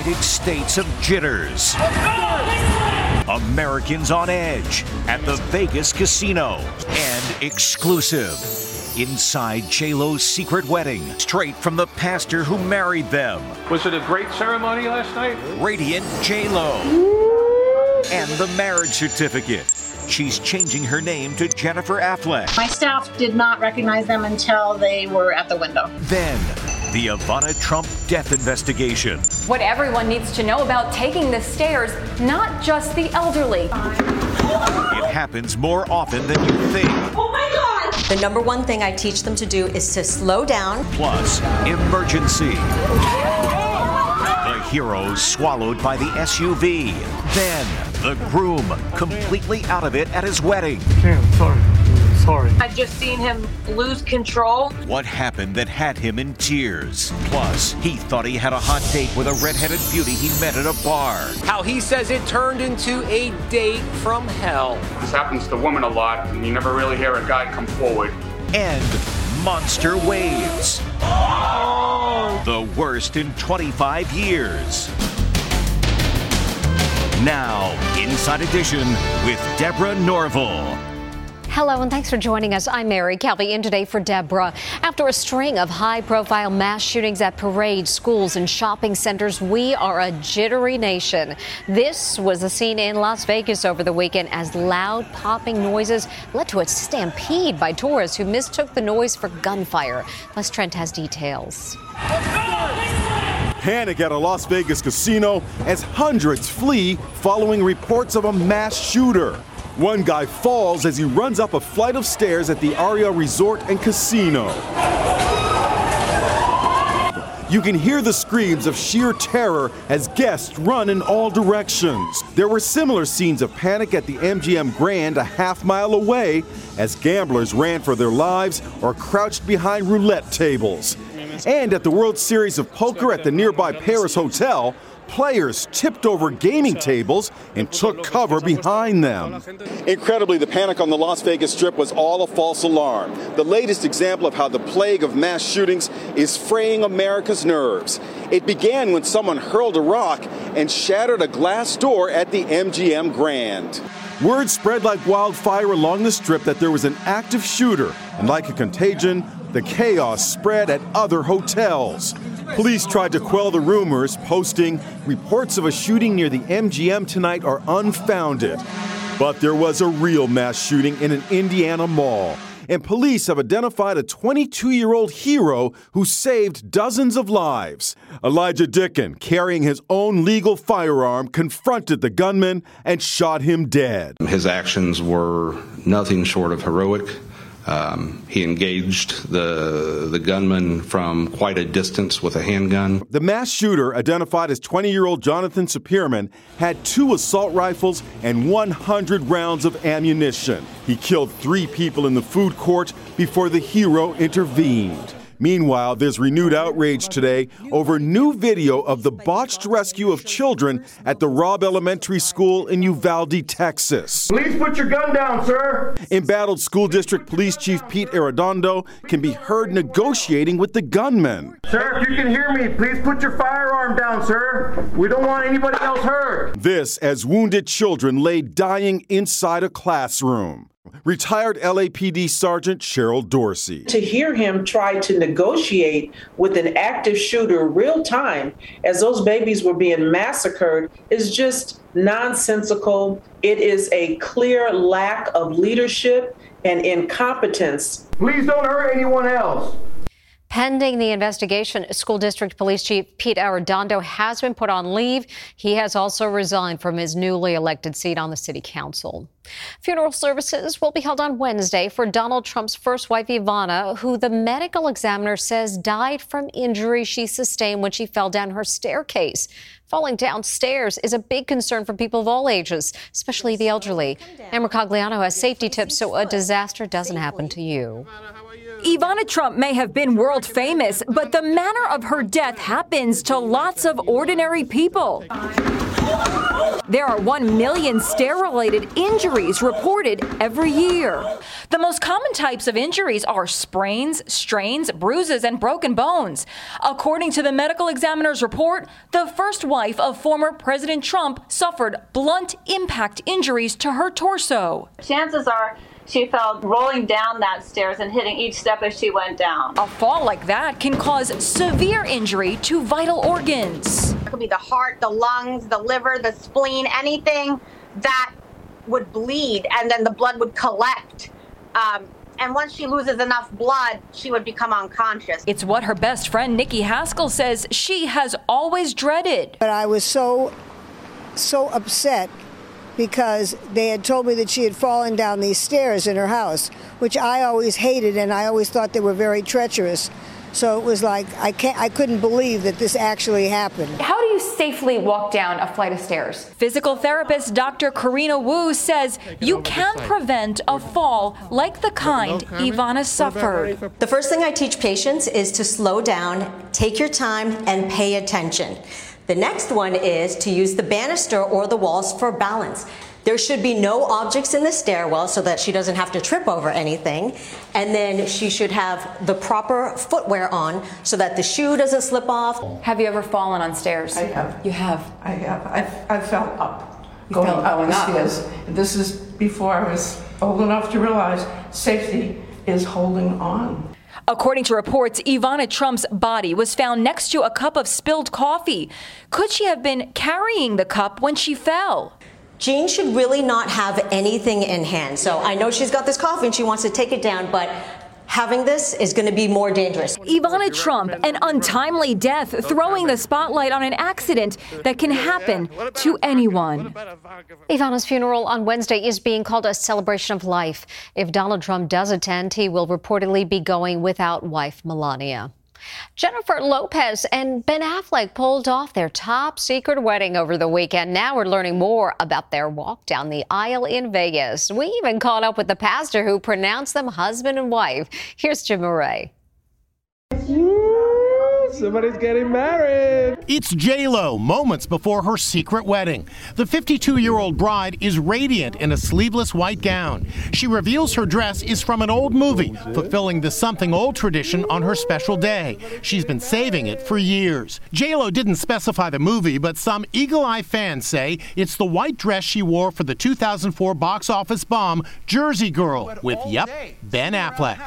United States of Jitters. Americans on Edge at the Vegas Casino and exclusive. Inside JLo's secret wedding, straight from the pastor who married them. Was it a great ceremony last night? Radiant JLo. And the marriage certificate. She's changing her name to Jennifer Affleck. My staff did not recognize them until they were at the window. Then, the Ivana Trump death investigation. What everyone needs to know about taking the stairs, not just the elderly. It happens more often than you think. Oh my God! The number one thing I teach them to do is to slow down. Plus, emergency. The hero swallowed by the SUV. Then, the groom completely out of it at his wedding. Damn, sorry. Sorry. I've just seen him lose control. What happened that had him in tears? Plus, he thought he had a hot date with a redheaded beauty he met at a bar. How he says it turned into a date from hell. This happens to women a lot, and you never really hear a guy come forward. And monster waves. The worst in 25 years. Now, Inside Edition with Deborah Norville. Hello and thanks for joining us. I'm Mary Calvi in today for Deborah. After a string of high profile mass shootings at parades, schools, and shopping centers, we are a jittery nation. This was the scene in Las Vegas over the weekend as loud popping noises led to a stampede by tourists who mistook the noise for gunfire. Les Trent has details. Panic at a Las Vegas casino as hundreds flee following reports of a mass shooter. One guy falls as he runs up a flight of stairs at the Aria Resort and Casino. You can hear the screams of sheer terror as guests run in all directions. There were similar scenes of panic at the MGM Grand a half mile away as gamblers ran for their lives or crouched behind roulette tables. And at the World Series of Poker at the nearby Paris Hotel, players tipped over gaming tables and took cover behind them. Incredibly, the panic on the Las Vegas Strip was all a false alarm. The latest example of how the plague of mass shootings is fraying America's nerves. It began when someone hurled a rock and shattered a glass door at the MGM Grand. Word spread like wildfire along the strip that there was an active shooter, and like a contagion, the chaos spread at other hotels. Police tried to quell the rumors, posting, Reports of a shooting near the MGM tonight are unfounded. But there was a real mass shooting in an Indiana mall. And police have identified a 22 year old hero who saved dozens of lives. Elijah Dicken, carrying his own legal firearm, confronted the gunman and shot him dead. His actions were nothing short of heroic. Um, he engaged the the gunman from quite a distance with a handgun. The mass shooter, identified as 20 year old Jonathan Sapirman, had two assault rifles and 100 rounds of ammunition. He killed three people in the food court before the hero intervened. Meanwhile, there's renewed outrage today over new video of the botched rescue of children at the Robb Elementary School in Uvalde, Texas. Please put your gun down, sir. Embattled School District Police Chief Pete Arredondo can be heard negotiating with the gunman. Sir, if you can hear me, please put your firearm down, sir. We don't want anybody else hurt. This as wounded children lay dying inside a classroom. Retired LAPD Sergeant Cheryl Dorsey. To hear him try to negotiate with an active shooter real time as those babies were being massacred is just nonsensical. It is a clear lack of leadership and incompetence. Please don't hurt anyone else. Pending the investigation, School District Police Chief Pete Arredondo has been put on leave. He has also resigned from his newly elected seat on the city council. Funeral services will be held on Wednesday for Donald Trump's first wife, Ivana, who the medical examiner says died from injuries she sustained when she fell down her staircase. Falling downstairs is a big concern for people of all ages, especially the elderly. Ann Mercogliano has safety tips so a disaster doesn't happen to you. Ivana Trump may have been world famous, but the manner of her death happens to lots of ordinary people. There are 1 million stair related injuries reported every year. The most common types of injuries are sprains, strains, bruises, and broken bones. According to the medical examiner's report, the first wife of former President Trump suffered blunt impact injuries to her torso. Chances are she fell rolling down that stairs and hitting each step as she went down. A fall like that can cause severe injury to vital organs. It could be the heart, the lungs, the liver, the spleen, anything that would bleed and then the blood would collect. Um, and once she loses enough blood, she would become unconscious. It's what her best friend Nikki Haskell says she has always dreaded. But I was so, so upset because they had told me that she had fallen down these stairs in her house, which I always hated and I always thought they were very treacherous. So it was like I can't I couldn't believe that this actually happened. How do you safely walk down a flight of stairs? Physical therapist Dr. Karina Wu says you can prevent a fall like the kind Ivana suffered. The first thing I teach patients is to slow down, take your time and pay attention. The next one is to use the banister or the walls for balance. There should be no objects in the stairwell so that she doesn't have to trip over anything. And then she should have the proper footwear on so that the shoe doesn't slip off. Have you ever fallen on stairs? I have. You have? I have. I, I fell up. You going fell up going the up. stairs. This is before I was old enough to realize safety is holding on. According to reports, Ivana Trump's body was found next to a cup of spilled coffee. Could she have been carrying the cup when she fell? Jean should really not have anything in hand. So I know she's got this coffee and she wants to take it down, but having this is going to be more dangerous. Ivana Trump, an untimely death, throwing the spotlight on an accident that can happen to anyone. Ivana's funeral on Wednesday is being called a celebration of life. If Donald Trump does attend, he will reportedly be going without wife Melania. Jennifer Lopez and Ben Affleck pulled off their top secret wedding over the weekend. Now we're learning more about their walk down the aisle in Vegas. We even caught up with the pastor who pronounced them husband and wife. Here's Jim Murray. Somebody's getting married. It's J-Lo, moments before her secret wedding. The 52-year-old bride is radiant in a sleeveless white gown. She reveals her dress is from an old movie, fulfilling the something old tradition on her special day. She's been saving it for years. J-Lo didn't specify the movie, but some eagle-eye fans say it's the white dress she wore for the 2004 box office bomb Jersey Girl with, yep, Ben Affleck.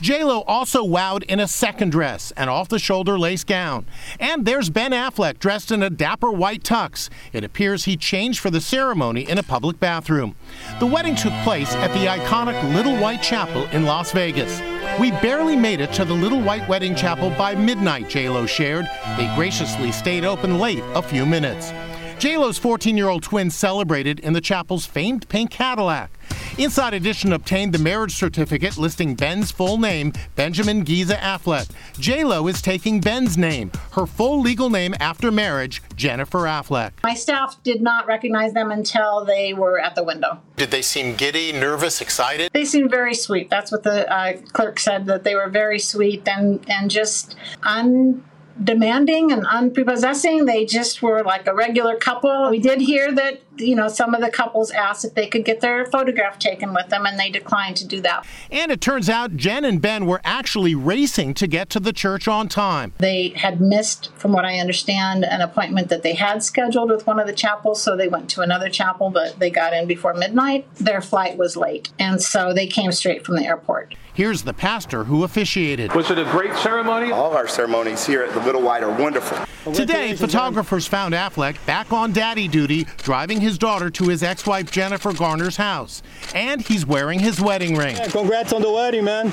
J-Lo also wowed in a second dress, an off-the-shoulder lace gown. And there's Ben Affleck dressed in a dapper white tux. It appears he changed for the ceremony in a public bathroom. The wedding took place at the iconic Little White Chapel in Las Vegas. We barely made it to the Little White Wedding Chapel by midnight, J-Lo shared. They graciously stayed open late a few minutes. J-Lo's 14-year-old twin celebrated in the chapel's famed pink Cadillac. Inside Edition obtained the marriage certificate listing Ben's full name, Benjamin Géza Affleck. J-Lo is taking Ben's name, her full legal name after marriage, Jennifer Affleck. My staff did not recognize them until they were at the window. Did they seem giddy, nervous, excited? They seemed very sweet. That's what the uh, clerk said, that they were very sweet and, and just un demanding and unprepossessing. They just were like a regular couple. We did hear that, you know, some of the couples asked if they could get their photograph taken with them, and they declined to do that. And it turns out Jen and Ben were actually racing to get to the church on time. They had missed, from what I understand, an appointment that they had scheduled with one of the chapels, so they went to another chapel, but they got in before midnight. Their flight was late, and so they came straight from the airport. Here's the pastor who officiated. Was it a great ceremony? All our ceremonies here at the Little White are wonderful. Today, photographers found Affleck back on daddy duty, driving his daughter to his ex-wife Jennifer Garner's house. And he's wearing his wedding ring. Yeah, congrats on the wedding, man.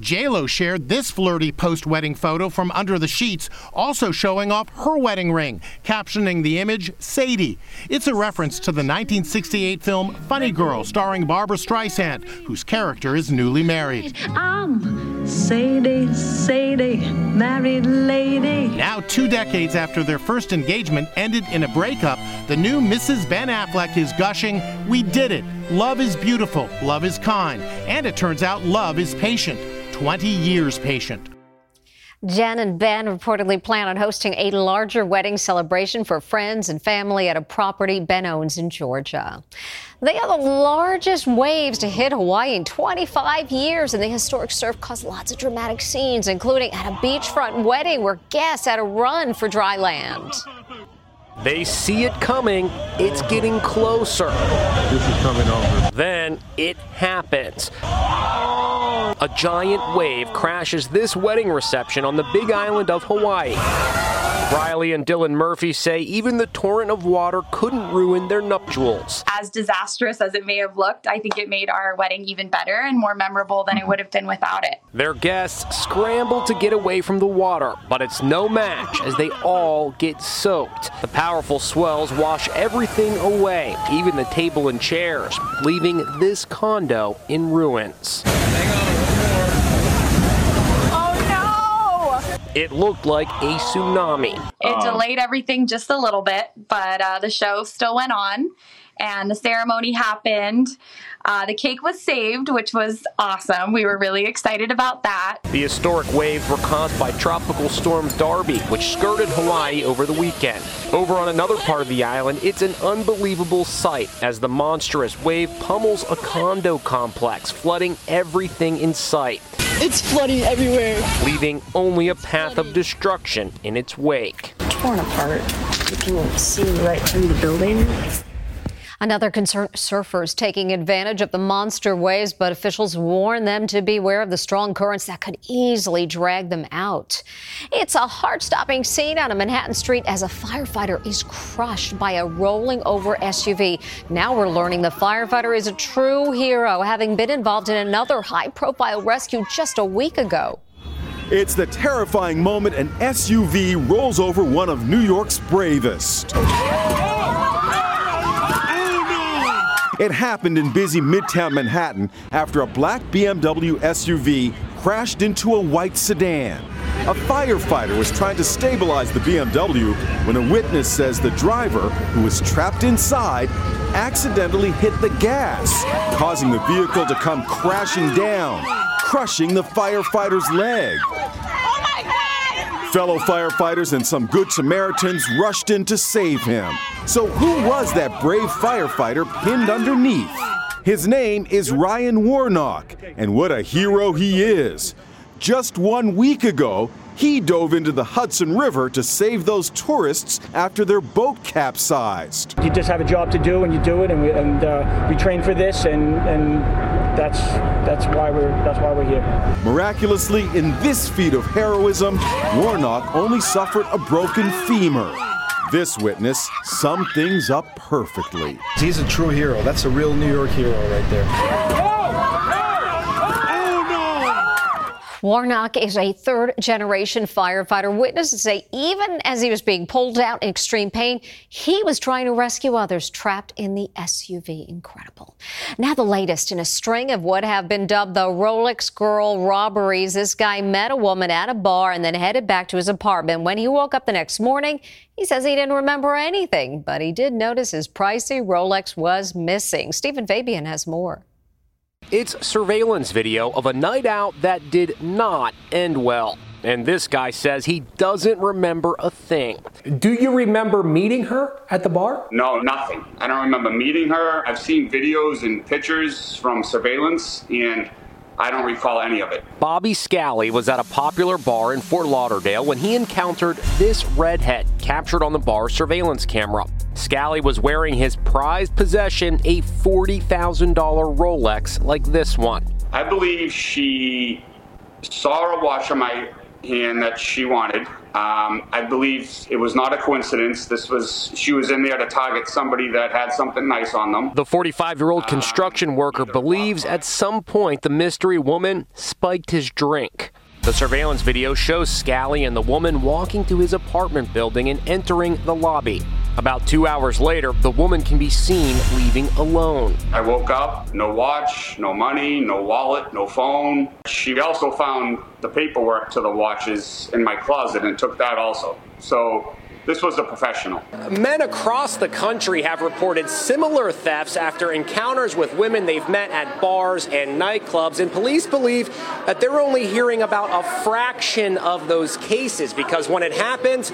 J-Lo shared this flirty post-wedding photo from under the sheets, also showing off her wedding ring, captioning the image Sadie. It's a reference to the 1968 film Funny Girl, starring Barbra Streisand, whose character is newly married. I'm Sadie, Sadie, married lady. Now, two decades after their first engagement ended in a breakup, the new Mrs. Ben Affleck is gushing, We did it. Love is beautiful. Love is kind. And it turns out love is patient. 20 years patient. Jen and Ben reportedly plan on hosting a larger wedding celebration for friends and family at a property Ben owns in Georgia. They are the largest waves to hit Hawaii in 25 years, and the historic surf caused lots of dramatic scenes, including at a beachfront wedding where guests had to run for dry land. They see it coming. It's getting closer. This is coming over. Then it happens. A giant wave crashes this wedding reception on the big island of Hawaii. Riley and Dylan Murphy say even the torrent of water couldn't ruin their nuptials. As disastrous as it may have looked, I think it made our wedding even better and more memorable than it would have been without it. Their guests scramble to get away from the water, but it's no match as they all get soaked. The powerful swells wash everything away, even the table and chairs, leaving this condo in ruins. It looked like a tsunami. It delayed everything just a little bit, but uh, the show still went on and the ceremony happened. Uh, the cake was saved, which was awesome. We were really excited about that. The historic waves were caused by Tropical Storm Darby, which skirted Hawaii over the weekend. Over on another part of the island, it's an unbelievable sight as the monstrous wave pummels a condo complex, flooding everything in sight. It's flooding everywhere. Leaving only a path of destruction in its wake. Torn apart. You can see right through the building. Another concern surfers taking advantage of the monster waves, but officials warn them to beware of the strong currents that could easily drag them out. It's a heart stopping scene on a Manhattan street as a firefighter is crushed by a rolling over SUV. Now we're learning the firefighter is a true hero, having been involved in another high profile rescue just a week ago. It's the terrifying moment an SUV rolls over one of New York's bravest. It happened in busy midtown Manhattan after a black BMW SUV crashed into a white sedan. A firefighter was trying to stabilize the BMW when a witness says the driver, who was trapped inside, accidentally hit the gas, causing the vehicle to come crashing down, crushing the firefighter's leg. Fellow firefighters and some good Samaritans rushed in to save him. So, who was that brave firefighter pinned underneath? His name is Ryan Warnock, and what a hero he is. Just one week ago, he dove into the Hudson River to save those tourists after their boat capsized. You just have a job to do, and you do it, and we, and, uh, we train for this, and, and that's that's why we're that's why we're here. Miraculously, in this feat of heroism, Warnock only suffered a broken femur. This witness summed things up perfectly. He's a true hero. That's a real New York hero right there. Warnock is a third generation firefighter. Witnesses say even as he was being pulled out in extreme pain, he was trying to rescue others trapped in the SUV. Incredible. Now, the latest in a string of what have been dubbed the Rolex Girl robberies. This guy met a woman at a bar and then headed back to his apartment. When he woke up the next morning, he says he didn't remember anything, but he did notice his pricey Rolex was missing. Stephen Fabian has more. It's surveillance video of a night out that did not end well. And this guy says he doesn't remember a thing. Do you remember meeting her at the bar? No, nothing. I don't remember meeting her. I've seen videos and pictures from surveillance, and I don't recall any of it. Bobby Scally was at a popular bar in Fort Lauderdale when he encountered this redhead captured on the bar surveillance camera. Scally was wearing his prized possession, a $40,000 Rolex like this one. I believe she saw a watch on my hand that she wanted. Um, I believe it was not a coincidence. This was she was in there to target somebody that had something nice on them. The 45 year old construction worker believes at some point the mystery woman spiked his drink. The surveillance video shows Scally and the woman walking to his apartment building and entering the lobby. About two hours later, the woman can be seen leaving alone. I woke up, no watch, no money, no wallet, no phone. She also found the paperwork to the watches in my closet and took that also. So this was a professional. Men across the country have reported similar thefts after encounters with women they've met at bars and nightclubs, and police believe that they're only hearing about a fraction of those cases because when it happens,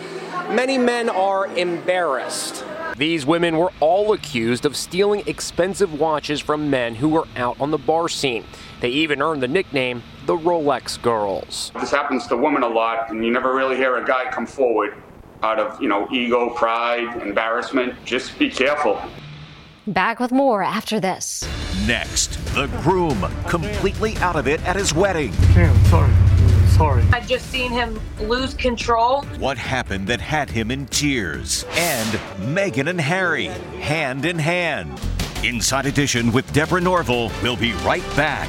many men are embarrassed. These women were all accused of stealing expensive watches from men who were out on the bar scene. They even earned the nickname the Rolex Girls. This happens to women a lot, and you never really hear a guy come forward out of, you know, ego, pride, embarrassment. Just be careful. Back with more after this. Next, the groom completely out of it at his wedding. Damn, sorry. Sorry. I just seen him lose control. What happened that had him in tears? And Meghan and Harry, hand in hand. Inside Edition with Deborah Norville. We'll be right back.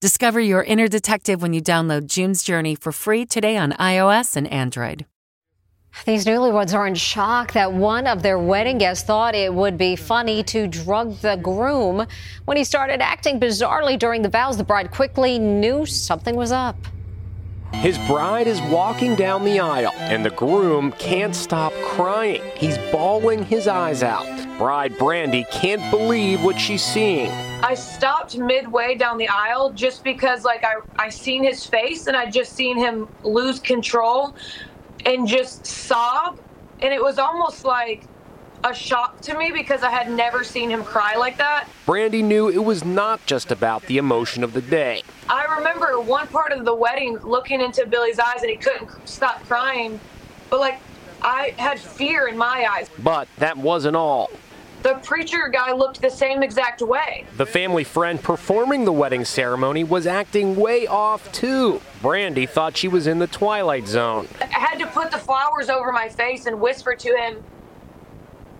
Discover your inner detective when you download June's Journey for free today on iOS and Android. These newlyweds are in shock that one of their wedding guests thought it would be funny to drug the groom. When he started acting bizarrely during the vows, the bride quickly knew something was up. His bride is walking down the aisle, and the groom can't stop crying. He's bawling his eyes out. Bride Brandy can't believe what she's seeing. I stopped midway down the aisle just because like I I seen his face and I just seen him lose control and just sob and it was almost like a shock to me because I had never seen him cry like that. Brandy knew it was not just about the emotion of the day. I remember one part of the wedding looking into Billy's eyes and he couldn't stop crying. But like I had fear in my eyes. But that wasn't all. The preacher guy looked the same exact way. The family friend performing the wedding ceremony was acting way off too. Brandy thought she was in the twilight zone. I had to put the flowers over my face and whisper to him,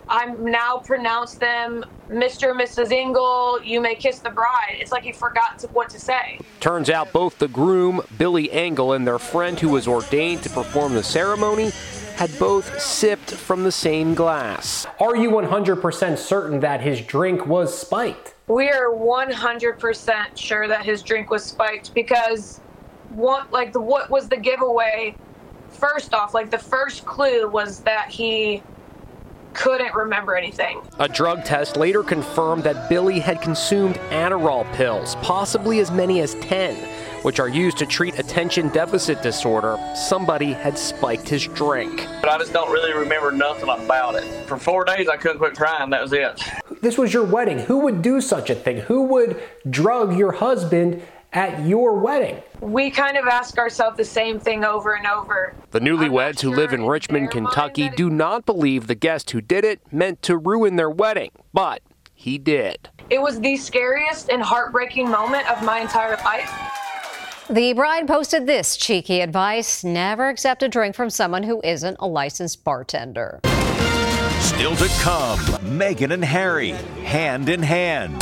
I'm now pronounce them Mr. and Mrs. Engel, you may kiss the bride. It's like he forgot to, what to say. Turns out both the groom, Billy Engel, and their friend who was ordained to perform the ceremony had both sipped from the same glass. Are you 100% certain that his drink was spiked? We are 100% sure that his drink was spiked because what like the what was the giveaway first off like the first clue was that he couldn't remember anything. A drug test later confirmed that Billy had consumed Adderall pills, possibly as many as 10, which are used to treat attention deficit disorder. Somebody had spiked his drink. But I just don't really remember nothing about it. For four days, I couldn't quit crying. That was it. This was your wedding. Who would do such a thing? Who would drug your husband at your wedding? We kind of ask ourselves the same thing over and over. The newlyweds who live in Richmond, Kentucky do not believe the guest who did it meant to ruin their wedding, but he did. It was the scariest and heartbreaking moment of my entire life. The bride posted this cheeky advice never accept a drink from someone who isn't a licensed bartender. Still to come, Meghan and Harry, hand in hand.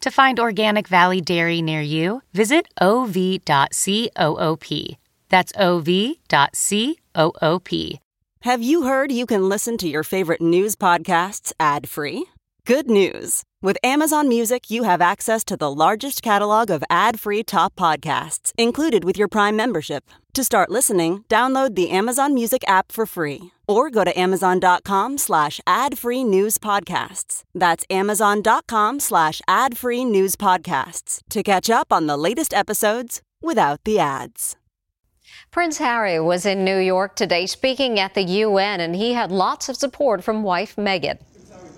To find Organic Valley Dairy near you, visit ov.coop. That's ov.coop. Have you heard you can listen to your favorite news podcasts ad free? Good news! With Amazon Music, you have access to the largest catalog of ad free top podcasts included with your Prime membership. To start listening, download the Amazon Music app for free or go to amazon.com slash ad free news podcasts. That's amazon.com slash ad free news podcasts to catch up on the latest episodes without the ads. Prince Harry was in New York today speaking at the UN, and he had lots of support from wife Meghan.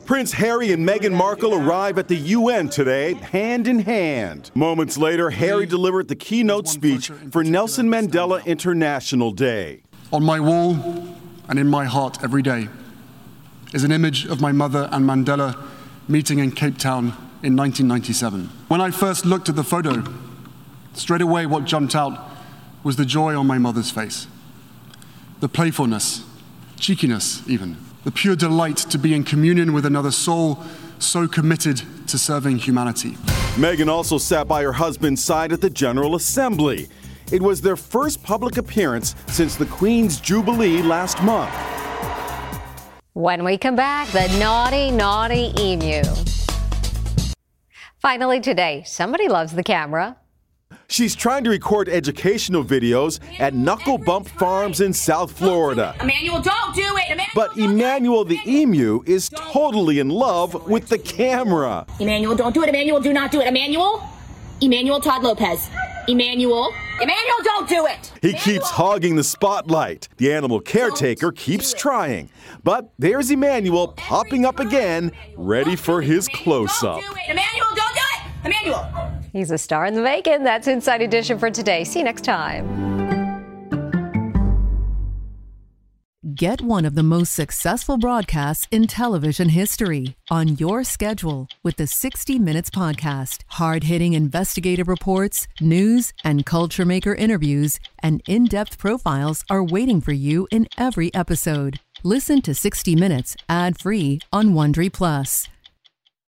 Prince Harry and Meghan Markle arrive at the UN today, hand in hand. Moments later, Harry delivered the keynote speech for Nelson Mandela International Day. On my wall and in my heart every day is an image of my mother and Mandela meeting in Cape Town in 1997. When I first looked at the photo, straight away what jumped out was the joy on my mother's face, the playfulness, cheekiness even the pure delight to be in communion with another soul so committed to serving humanity. Meghan also sat by her husband's side at the General Assembly. It was their first public appearance since the Queen's Jubilee last month. When we come back, the naughty, naughty emu. Finally, today, somebody loves the camera. She's trying to record educational videos at Knuckle Bump Farms in South Florida. Emmanuel, don't do it! Emmanuel, but Emmanuel the emu is totally in love with the camera. Emmanuel, don't do it. Emmanuel, do not do it. Emmanuel? Emmanuel Todd Lopez. Emmanuel. Emmanuel, don't do it! He keeps hogging the spotlight. The animal caretaker keeps trying. But there's Emmanuel popping up again, ready for his close up. Emmanuel, don't do it! Emmanuel! He's a star in the making. That's Inside Edition for today. See you next time. Get one of the most successful broadcasts in television history on your schedule with the 60 Minutes Podcast. Hard hitting investigative reports, news, and culture maker interviews, and in depth profiles are waiting for you in every episode. Listen to 60 Minutes ad free on Wondery Plus.